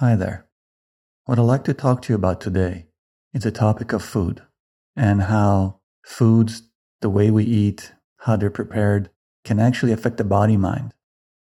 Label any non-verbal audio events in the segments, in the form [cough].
Hi there. What I'd like to talk to you about today is the topic of food and how foods, the way we eat, how they're prepared, can actually affect the body mind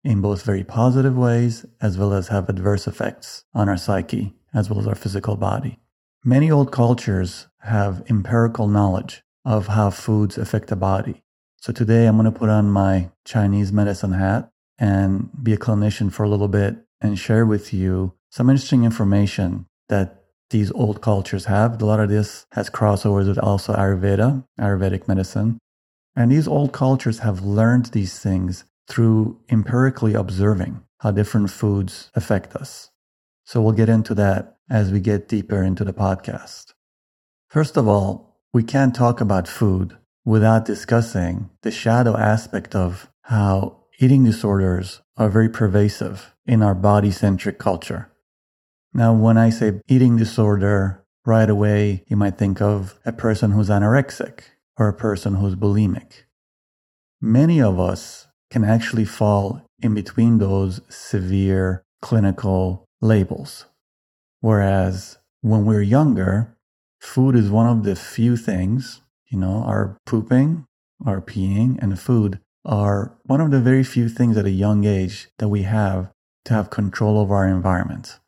in both very positive ways as well as have adverse effects on our psyche as well as our physical body. Many old cultures have empirical knowledge of how foods affect the body. So today I'm going to put on my Chinese medicine hat and be a clinician for a little bit and share with you some interesting information that these old cultures have. A lot of this has crossovers with also Ayurveda, Ayurvedic medicine. And these old cultures have learned these things through empirically observing how different foods affect us. So we'll get into that as we get deeper into the podcast. First of all, we can't talk about food without discussing the shadow aspect of how eating disorders are very pervasive in our body centric culture. Now, when I say eating disorder, right away you might think of a person who's anorexic or a person who's bulimic. Many of us can actually fall in between those severe clinical labels. Whereas when we're younger, food is one of the few things, you know, our pooping, our peeing, and food are one of the very few things at a young age that we have to have control over our environment.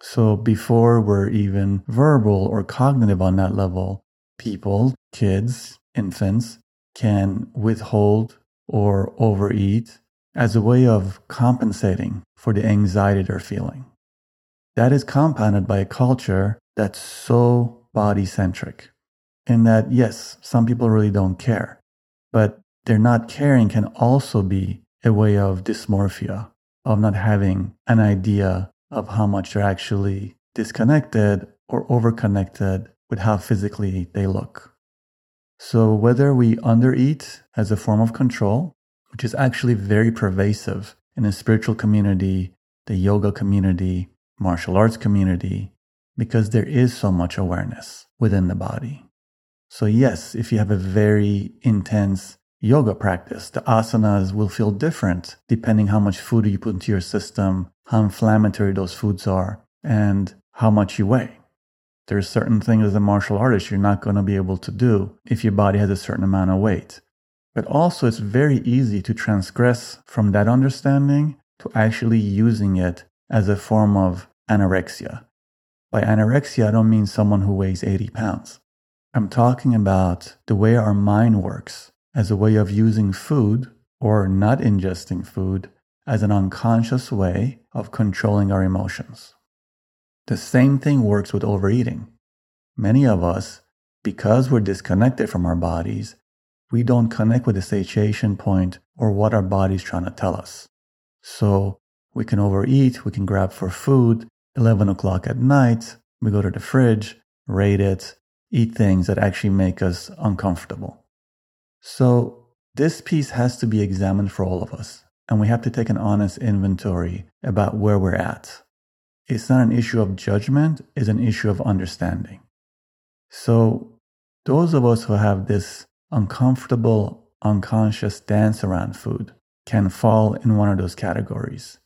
So before we're even verbal or cognitive on that level, people, kids, infants can withhold or overeat as a way of compensating for the anxiety they're feeling. That is compounded by a culture that's so body centric. In that, yes, some people really don't care, but their not caring can also be a way of dysmorphia, of not having an idea of how much they're actually disconnected or overconnected with how physically they look. So whether we undereat as a form of control, which is actually very pervasive in the spiritual community, the yoga community, martial arts community, because there is so much awareness within the body. So yes, if you have a very intense yoga practice, the asanas will feel different depending how much food you put into your system, how inflammatory those foods are, and how much you weigh. There's certain things as a martial artist you're not going to be able to do if your body has a certain amount of weight. But also, it's very easy to transgress from that understanding to actually using it as a form of anorexia. By anorexia, I don't mean someone who weighs 80 pounds. I'm talking about the way our mind works as a way of using food or not ingesting food as an unconscious way of controlling our emotions. The same thing works with overeating. Many of us, because we're disconnected from our bodies, we don't connect with the satiation point or what our body's trying to tell us. So we can overeat, we can grab for food, 11 o'clock at night, we go to the fridge, rate it, eat things that actually make us uncomfortable. So this piece has to be examined for all of us, and we have to take an honest inventory about where we're at. It's not an issue of judgment, it's an issue of understanding. So those of us who have this uncomfortable, unconscious dance around food can fall in one of those categories.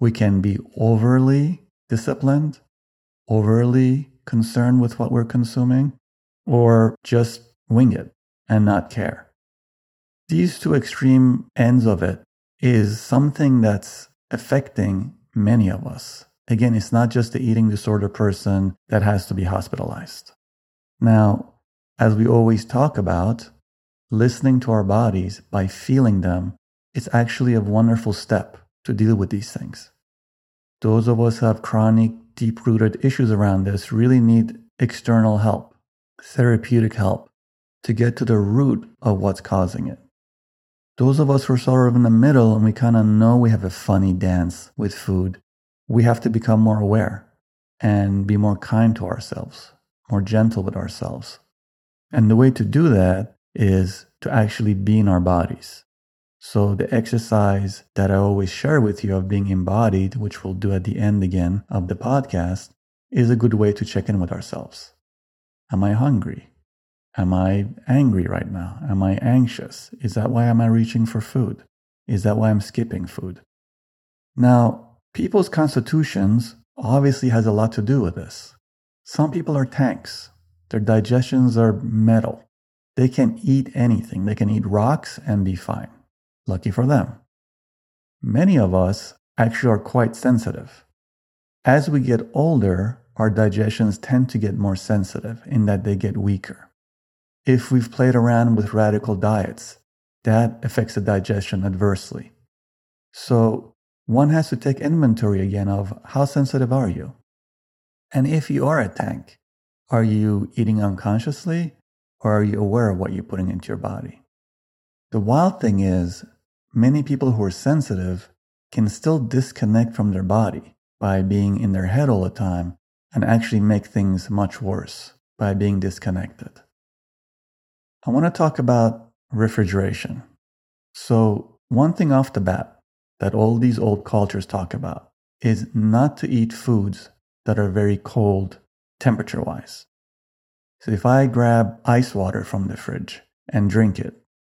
We can be overly disciplined, overly concerned with what we're consuming, or just wing it and not care. These two extreme ends of it is something that's affecting many of us. Again, it's not just the eating disorder person that has to be hospitalized. Now, as we always talk about, listening to our bodies by feeling them is actually a wonderful step to deal with these things. Those of us who have chronic, deep rooted issues around this really need external help, therapeutic help, to get to the root of what's causing it. Those of us who are sort of in the middle and we kind of know we have a funny dance with food, we have to become more aware and be more kind to ourselves, more gentle with ourselves. And the way to do that is to actually be in our bodies. So the exercise that I always share with you of being embodied, which we'll do at the end again of the podcast, is a good way to check in with ourselves. Am I hungry? Am I angry right now? Am I anxious? Is that why am I reaching for food? Is that why I'm skipping food? Now, people's constitutions obviously has a lot to do with this. Some people are tanks. Their digestions are metal. They can eat anything. They can eat rocks and be fine. Lucky for them. Many of us actually are quite sensitive. As we get older, our digestions tend to get more sensitive in that they get weaker. If we've played around with radical diets, that affects the digestion adversely. So one has to take inventory again of how sensitive are you? And if you are a tank, are you eating unconsciously or are you aware of what you're putting into your body? The wild thing is, many people who are sensitive can still disconnect from their body by being in their head all the time and actually make things much worse by being disconnected. I want to talk about refrigeration. So, one thing off the bat that all these old cultures talk about is not to eat foods that are very cold temperature wise. So if I grab ice water from the fridge and drink it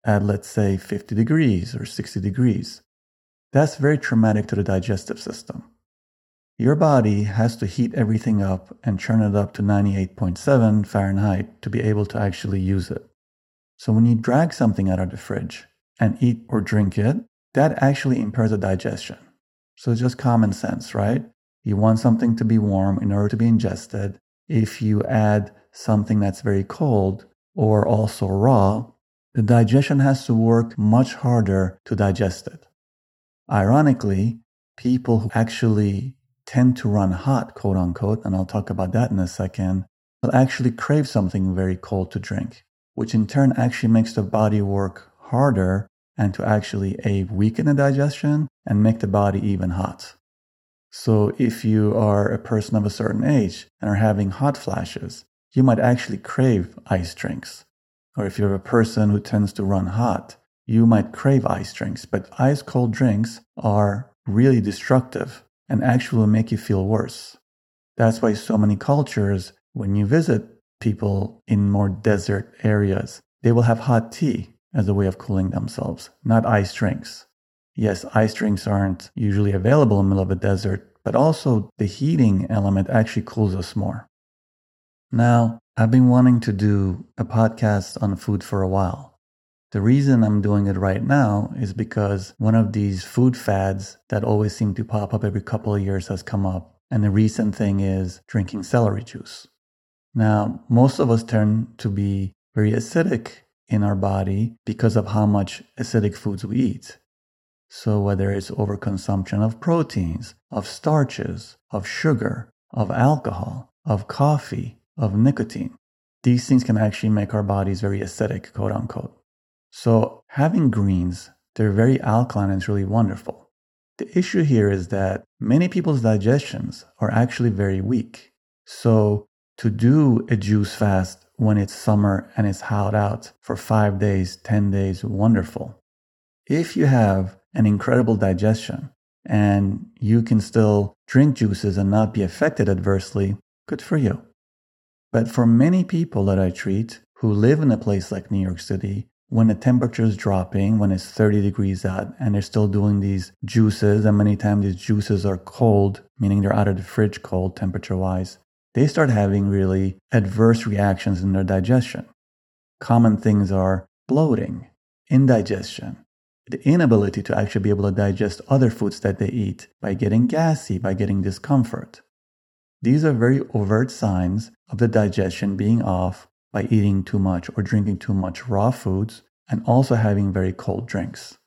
at, let's say, 50 degrees or 60 degrees, that's very traumatic to the digestive system. Your body has to heat everything up and churn it up to 98.7 Fahrenheit to be able to actually use it. So when you drag something out of the fridge and eat or drink it, that actually impairs the digestion. So it's just common sense, right? You want something to be warm in order to be ingested. If you add something that's very cold or also raw, the digestion has to work much harder to digest it. Ironically, people who actually tend to run hot, quote unquote, and I'll talk about that in a second, will actually crave something very cold to drink, which in turn actually makes the body work harder and to actually a weaken the digestion and make the body even hot. So if you are a person of a certain age and are having hot flashes, you might actually crave ice drinks. Or if you're a person who tends to run hot, you might crave ice drinks, but ice cold drinks are really destructive and actually make you feel worse. That's why so many cultures, when you visit people in more desert areas, they will have hot tea as a way of cooling themselves, not ice drinks. Yes, ice drinks aren't usually available in the middle of a desert, but also the heating element actually cools us more. Now, I've been wanting to do a podcast on food for a while. The reason I'm doing it right now is because one of these food fads that always seem to pop up every couple of years has come up. And the recent thing is drinking celery juice. Now, most of us tend to be very acidic in our body because of how much acidic foods we eat. So, whether it's overconsumption of proteins, of starches, of sugar, of alcohol, of coffee, of nicotine, these things can actually make our bodies very acidic, quote unquote. So, having greens, they're very alkaline and it's really wonderful. The issue here is that many people's digestions are actually very weak. So, to do a juice fast when it's summer and it's hot out for five days, 10 days, wonderful. If you have an incredible digestion and you can still drink juices and not be affected adversely, good for you. But for many people that I treat who live in a place like New York City, when the temperature is dropping, when it's 30 degrees out, and they're still doing these juices, and many times these juices are cold, meaning they're out of the fridge cold temperature wise, they start having really adverse reactions in their digestion. Common things are bloating, indigestion, the inability to actually be able to digest other foods that they eat by getting gassy, by getting discomfort. These are very overt signs of the digestion being off by eating too much or drinking too much raw foods and also having very cold drinks.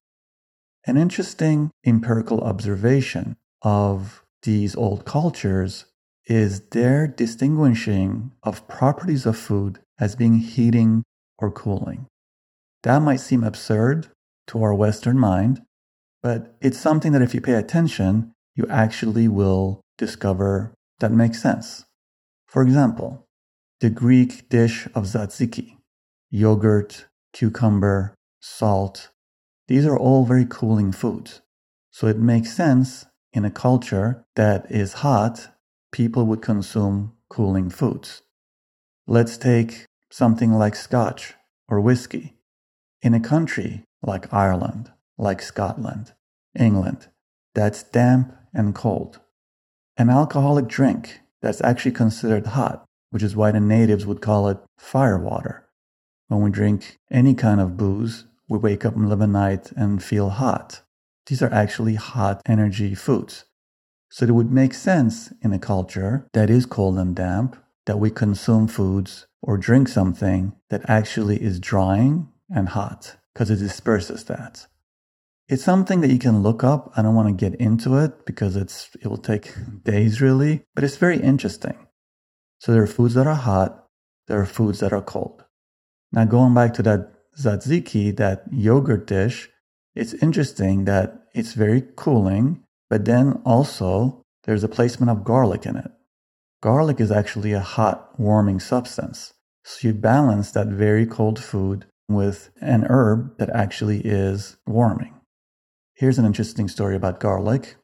An interesting empirical observation of these old cultures is their distinguishing of properties of food as being heating or cooling. That might seem absurd to our Western mind, but it's something that if you pay attention, you actually will discover that makes sense. For example, the Greek dish of tzatziki, yogurt, cucumber, salt, these are all very cooling foods. So it makes sense in a culture that is hot people would consume cooling foods. Let's take something like scotch or whiskey. In a country like Ireland, like Scotland, England, that's damp and cold. an alcoholic drink that's actually considered hot, which is why the natives would call it fire water. When we drink any kind of booze, we wake up in the middle of the night and feel hot. These are actually hot energy foods. So it would make sense in a culture that is cold and damp that we consume foods or drink something that actually is drying and hot because it disperses that. It's something that you can look up. I don't want to get into it because it's it will take [laughs] days really, but it's very interesting. So there are foods that are hot, there are foods that are cold. Now going back to that tzatziki, that yogurt dish, it's interesting that it's very cooling, but then also there's a placement of garlic in it. Garlic is actually a hot, warming substance. So you balance that very cold food with an herb that actually is warming. Here's an interesting story about garlic.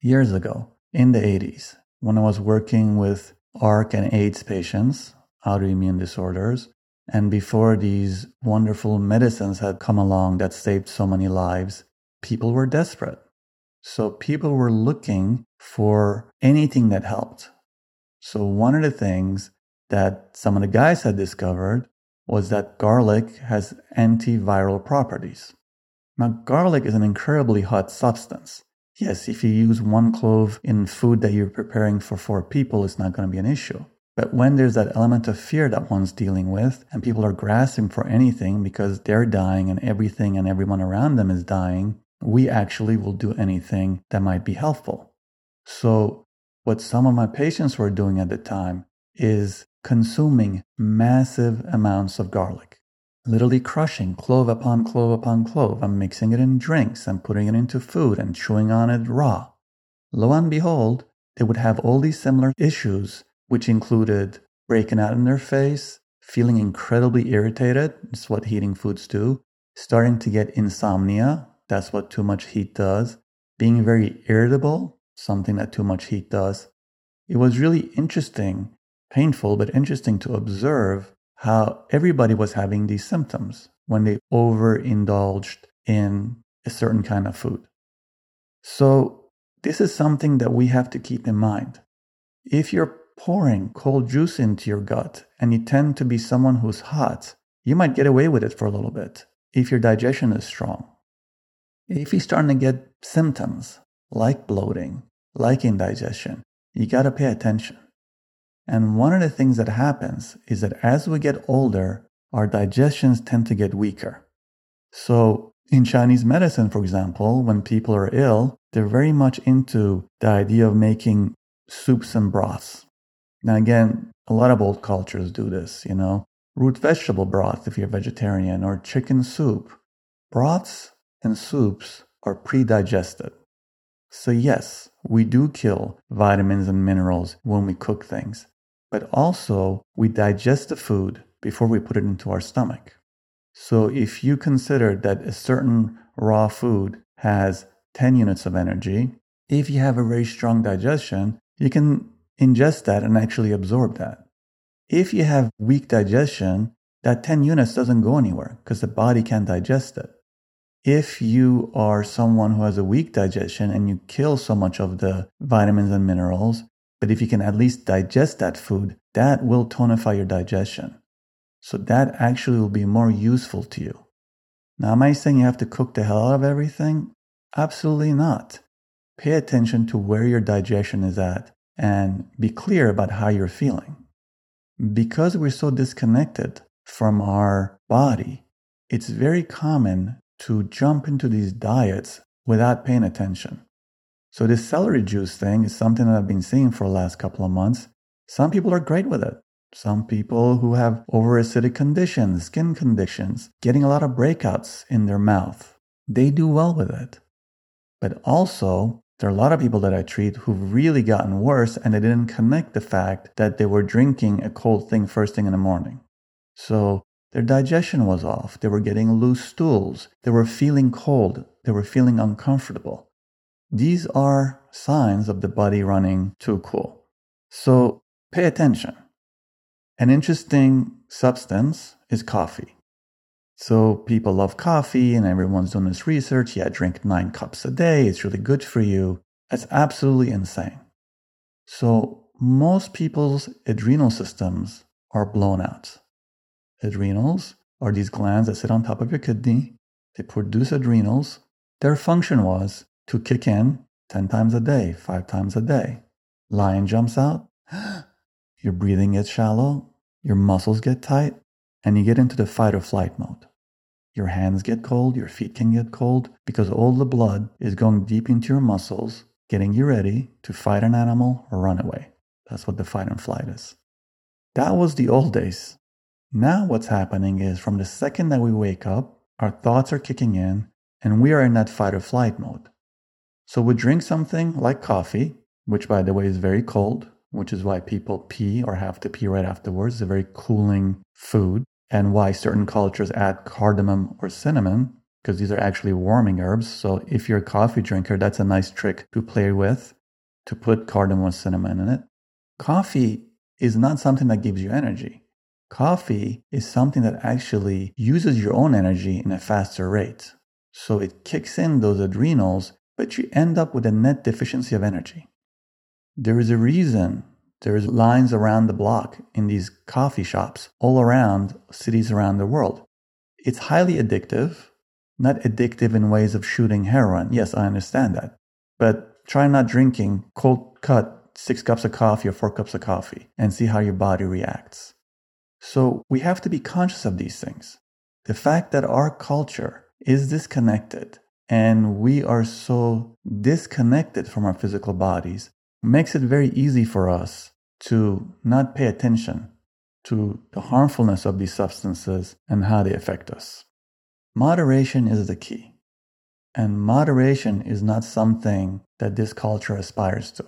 Years ago, in the 80s, when I was working with ARC and AIDS patients, autoimmune disorders, and before these wonderful medicines had come along that saved so many lives, people were desperate. So people were looking for anything that helped. So one of the things that some of the guys had discovered was that garlic has antiviral properties. Now, garlic is an incredibly hot substance. Yes, if you use one clove in food that you're preparing for four people, it's not going to be an issue. But when there's that element of fear that one's dealing with, and people are grasping for anything because they're dying and everything and everyone around them is dying, we actually will do anything that might be helpful. So, what some of my patients were doing at the time is consuming massive amounts of garlic, literally crushing clove upon clove upon clove. I'm mixing it in drinks and putting it into food and chewing on it raw. Lo and behold, they would have all these similar issues which included breaking out in their face, feeling incredibly irritated, it's what heating foods do, starting to get insomnia, that's what too much heat does, being very irritable, something that too much heat does. It was really interesting, painful, but interesting to observe how everybody was having these symptoms when they overindulged in a certain kind of food. So, this is something that we have to keep in mind. If you're pouring cold juice into your gut and you tend to be someone who's hot, you might get away with it for a little bit if your digestion is strong. If you're starting to get symptoms like bloating, like indigestion, you got to pay attention. And one of the things that happens is that as we get older, our digestions tend to get weaker. So in Chinese medicine, for example, when people are ill, they're very much into the idea of making soups and broths. Now, again, a lot of old cultures do this, you know, root vegetable broth if you're vegetarian or chicken soup. Broths and soups are pre-digested. So yes, we do kill vitamins and minerals when we cook things, but also we digest the food before we put it into our stomach. So if you consider that a certain raw food has 10 units of energy, if you have a very strong digestion, you can ingest that and actually absorb that. If you have weak digestion, that 10 units doesn't go anywhere because the body can't digest it. If you are someone who has a weak digestion and you kill so much of the vitamins and minerals, but if you can at least digest that food, that will tonify your digestion. So that actually will be more useful to you. Now, am I saying you have to cook the hell out of everything? Absolutely not. Pay attention to where your digestion is at and be clear about how you're feeling. Because we're so disconnected from our body, it's very common to jump into these diets without paying attention. So this celery juice thing is something that I've been seeing for the last couple of months. Some people are great with it. Some people who have over acidic conditions, skin conditions, getting a lot of breakouts in their mouth, they do well with it. But also, there are a lot of people that I treat who've really gotten worse and they didn't connect the fact that they were drinking a cold thing first thing in the morning. So their digestion was off. They were getting loose stools. They were feeling cold. They were feeling uncomfortable. These are signs of the body running too cool. So pay attention. An interesting substance is coffee. So people love coffee and everyone's doing this research. Yeah, drink nine cups a day. It's really good for you. That's absolutely insane. So most people's adrenal systems are blown out. Adrenals are these glands that sit on top of your kidney. They produce adrenals. Their function was to kick in 10 times a day, five times a day. Lion jumps out. [gasps] Your breathing gets shallow. Your muscles get tight and you get into the fight or flight mode. Your hands get cold, your feet can get cold because all the blood is going deep into your muscles, getting you ready to fight an animal or run away. That's what the fight and flight is. That was the old days. Now, what's happening is from the second that we wake up, our thoughts are kicking in and we are in that fight or flight mode. So we drink something like coffee, which by the way is very cold, which is why people pee or have to pee right afterwards. It's a very cooling food and why certain cultures add cardamom or cinnamon, because these are actually warming herbs. So if you're a coffee drinker, that's a nice trick to play with to put cardamom or cinnamon in it. Coffee is not something that gives you energy. Coffee is something that actually uses your own energy in a faster rate. So it kicks in those adrenals, but you end up with a net deficiency of energy. There is a reason there's lines around the block in these coffee shops all around cities around the world. It's highly addictive, not addictive in ways of shooting heroin. Yes, I understand that. But try not drinking cold cut six cups of coffee or four cups of coffee and see how your body reacts. So we have to be conscious of these things. The fact that our culture is disconnected and we are so disconnected from our physical bodies makes it very easy for us to not pay attention to the harmfulness of these substances and how they affect us. Moderation is the key. And moderation is not something that this culture aspires to.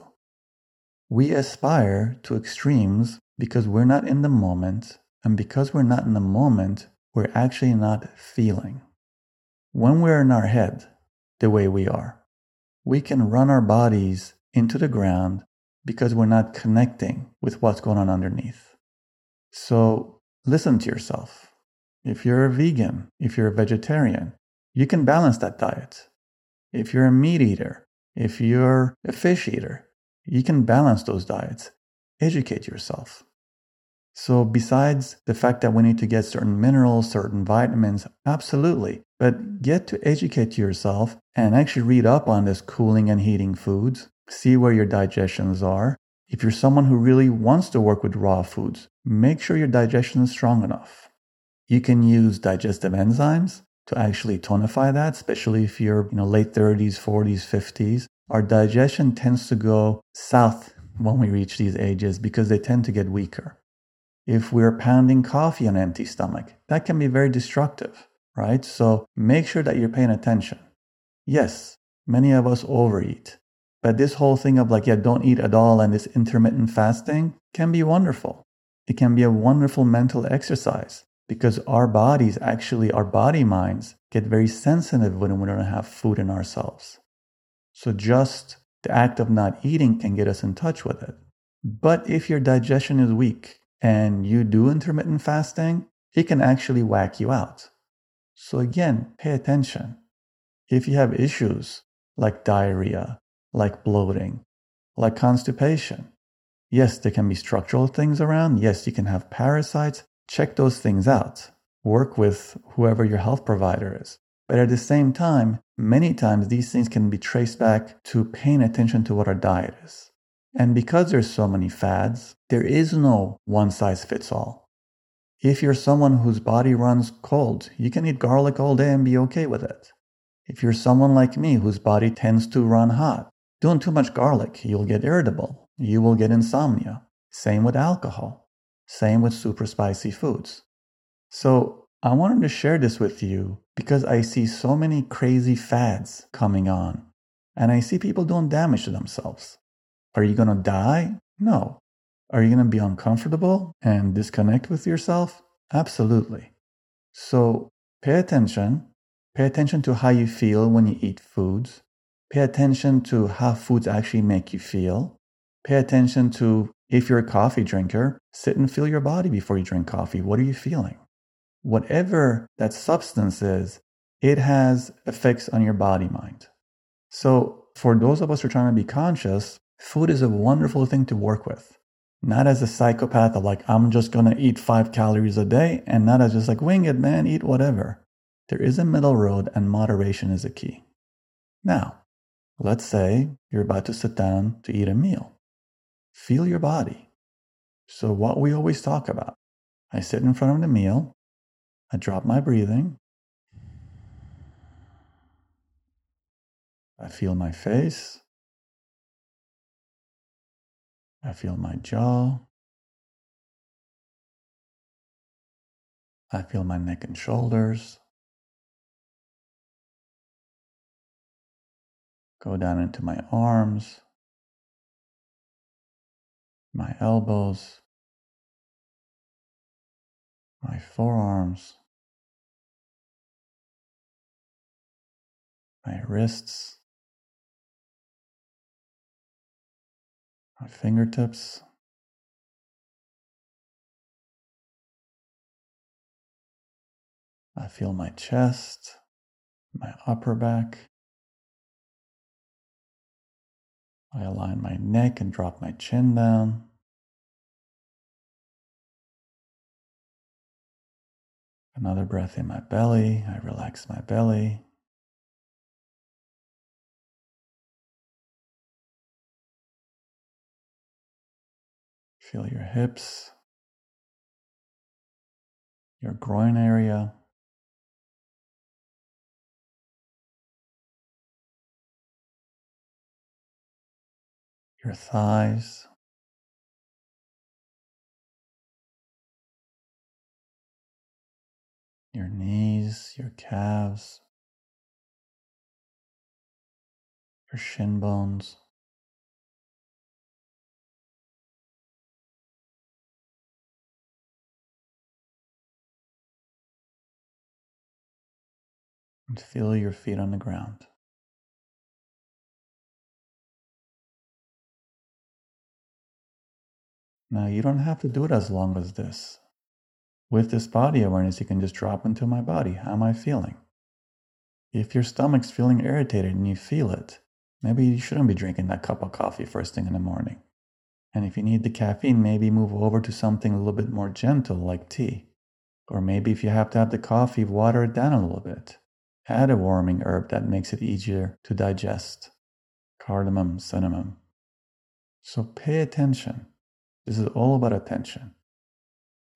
We aspire to extremes because we're not in the moment, and because we're not in the moment, we're actually not feeling. When we're in our head, the way we are, we can run our bodies into the ground because we're not connecting with what's going on underneath. So listen to yourself. If you're a vegan, if you're a vegetarian, you can balance that diet. If you're a meat eater, if you're a fish eater, you can balance those diets. Educate yourself. So, besides the fact that we need to get certain minerals, certain vitamins, absolutely, but get to educate yourself and actually read up on this cooling and heating foods see where your digestions are. If you're someone who really wants to work with raw foods, make sure your digestion is strong enough. You can use digestive enzymes to actually tonify that, especially if you're, you know, late 30s, 40s, 50s. Our digestion tends to go south when we reach these ages because they tend to get weaker. If we're pounding coffee on an empty stomach, that can be very destructive, right? So make sure that you're paying attention. Yes, many of us overeat. But this whole thing of like, yeah, don't eat at all and this intermittent fasting can be wonderful. It can be a wonderful mental exercise because our bodies, actually, our body minds get very sensitive when we don't have food in ourselves. So just the act of not eating can get us in touch with it. But if your digestion is weak and you do intermittent fasting, it can actually whack you out. So again, pay attention. If you have issues like diarrhea, like bloating, like constipation. Yes, there can be structural things around. Yes, you can have parasites. Check those things out. Work with whoever your health provider is. But at the same time, many times these things can be traced back to paying attention to what our diet is. And because there's so many fads, there is no one size fits all. If you're someone whose body runs cold, you can eat garlic all day and be okay with it. If you're someone like me whose body tends to run hot, Doing too much garlic, you'll get irritable. You will get insomnia. Same with alcohol. Same with super spicy foods. So I wanted to share this with you because I see so many crazy fads coming on and I see people doing damage to themselves. Are you going to die? No. Are you going to be uncomfortable and disconnect with yourself? Absolutely. So pay attention. Pay attention to how you feel when you eat foods. Pay attention to how foods actually make you feel. Pay attention to if you're a coffee drinker, sit and feel your body before you drink coffee. What are you feeling? Whatever that substance is, it has effects on your body mind. So, for those of us who are trying to be conscious, food is a wonderful thing to work with. Not as a psychopath of like, I'm just to eat five calories a day, and not as just like, wing it, man, eat whatever. There is a middle road, and moderation is a key. Now, let's say you're about to sit down to eat a meal. Feel your body. So, what we always talk about I sit in front of the meal, I drop my breathing, I feel my face. I feel my jaw. I feel my neck and shoulders. Go down into my arms, my elbows, my forearms, my wrists. My fingertips. I feel my chest, my upper back. I align my neck and drop my chin down. Another breath in my belly. I relax my belly. Feel your hips, your groin area. Your thighs, your knees, your calves, your shin bones. And feel your feet on the ground. Now, you don't have to do it as long as this. With this body awareness, you can just drop into my body. How am I feeling? If your stomach's feeling irritated and you feel it, maybe you shouldn't be drinking that cup of coffee first thing in the morning. And if you need the caffeine, maybe move over to something a little bit more gentle like tea. Or maybe if you have to have the coffee, water it down a little bit. Add a warming herb that makes it easier to digest cardamom, cinnamon. So pay attention. This is all about attention.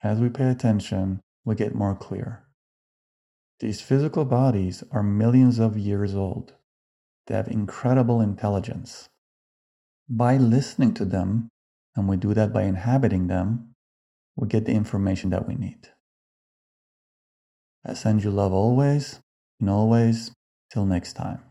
As we pay attention, we get more clear. These physical bodies are millions of years old. They have incredible intelligence. By listening to them, and we do that by inhabiting them, we get the information that we need. I send you love always and always, till next time.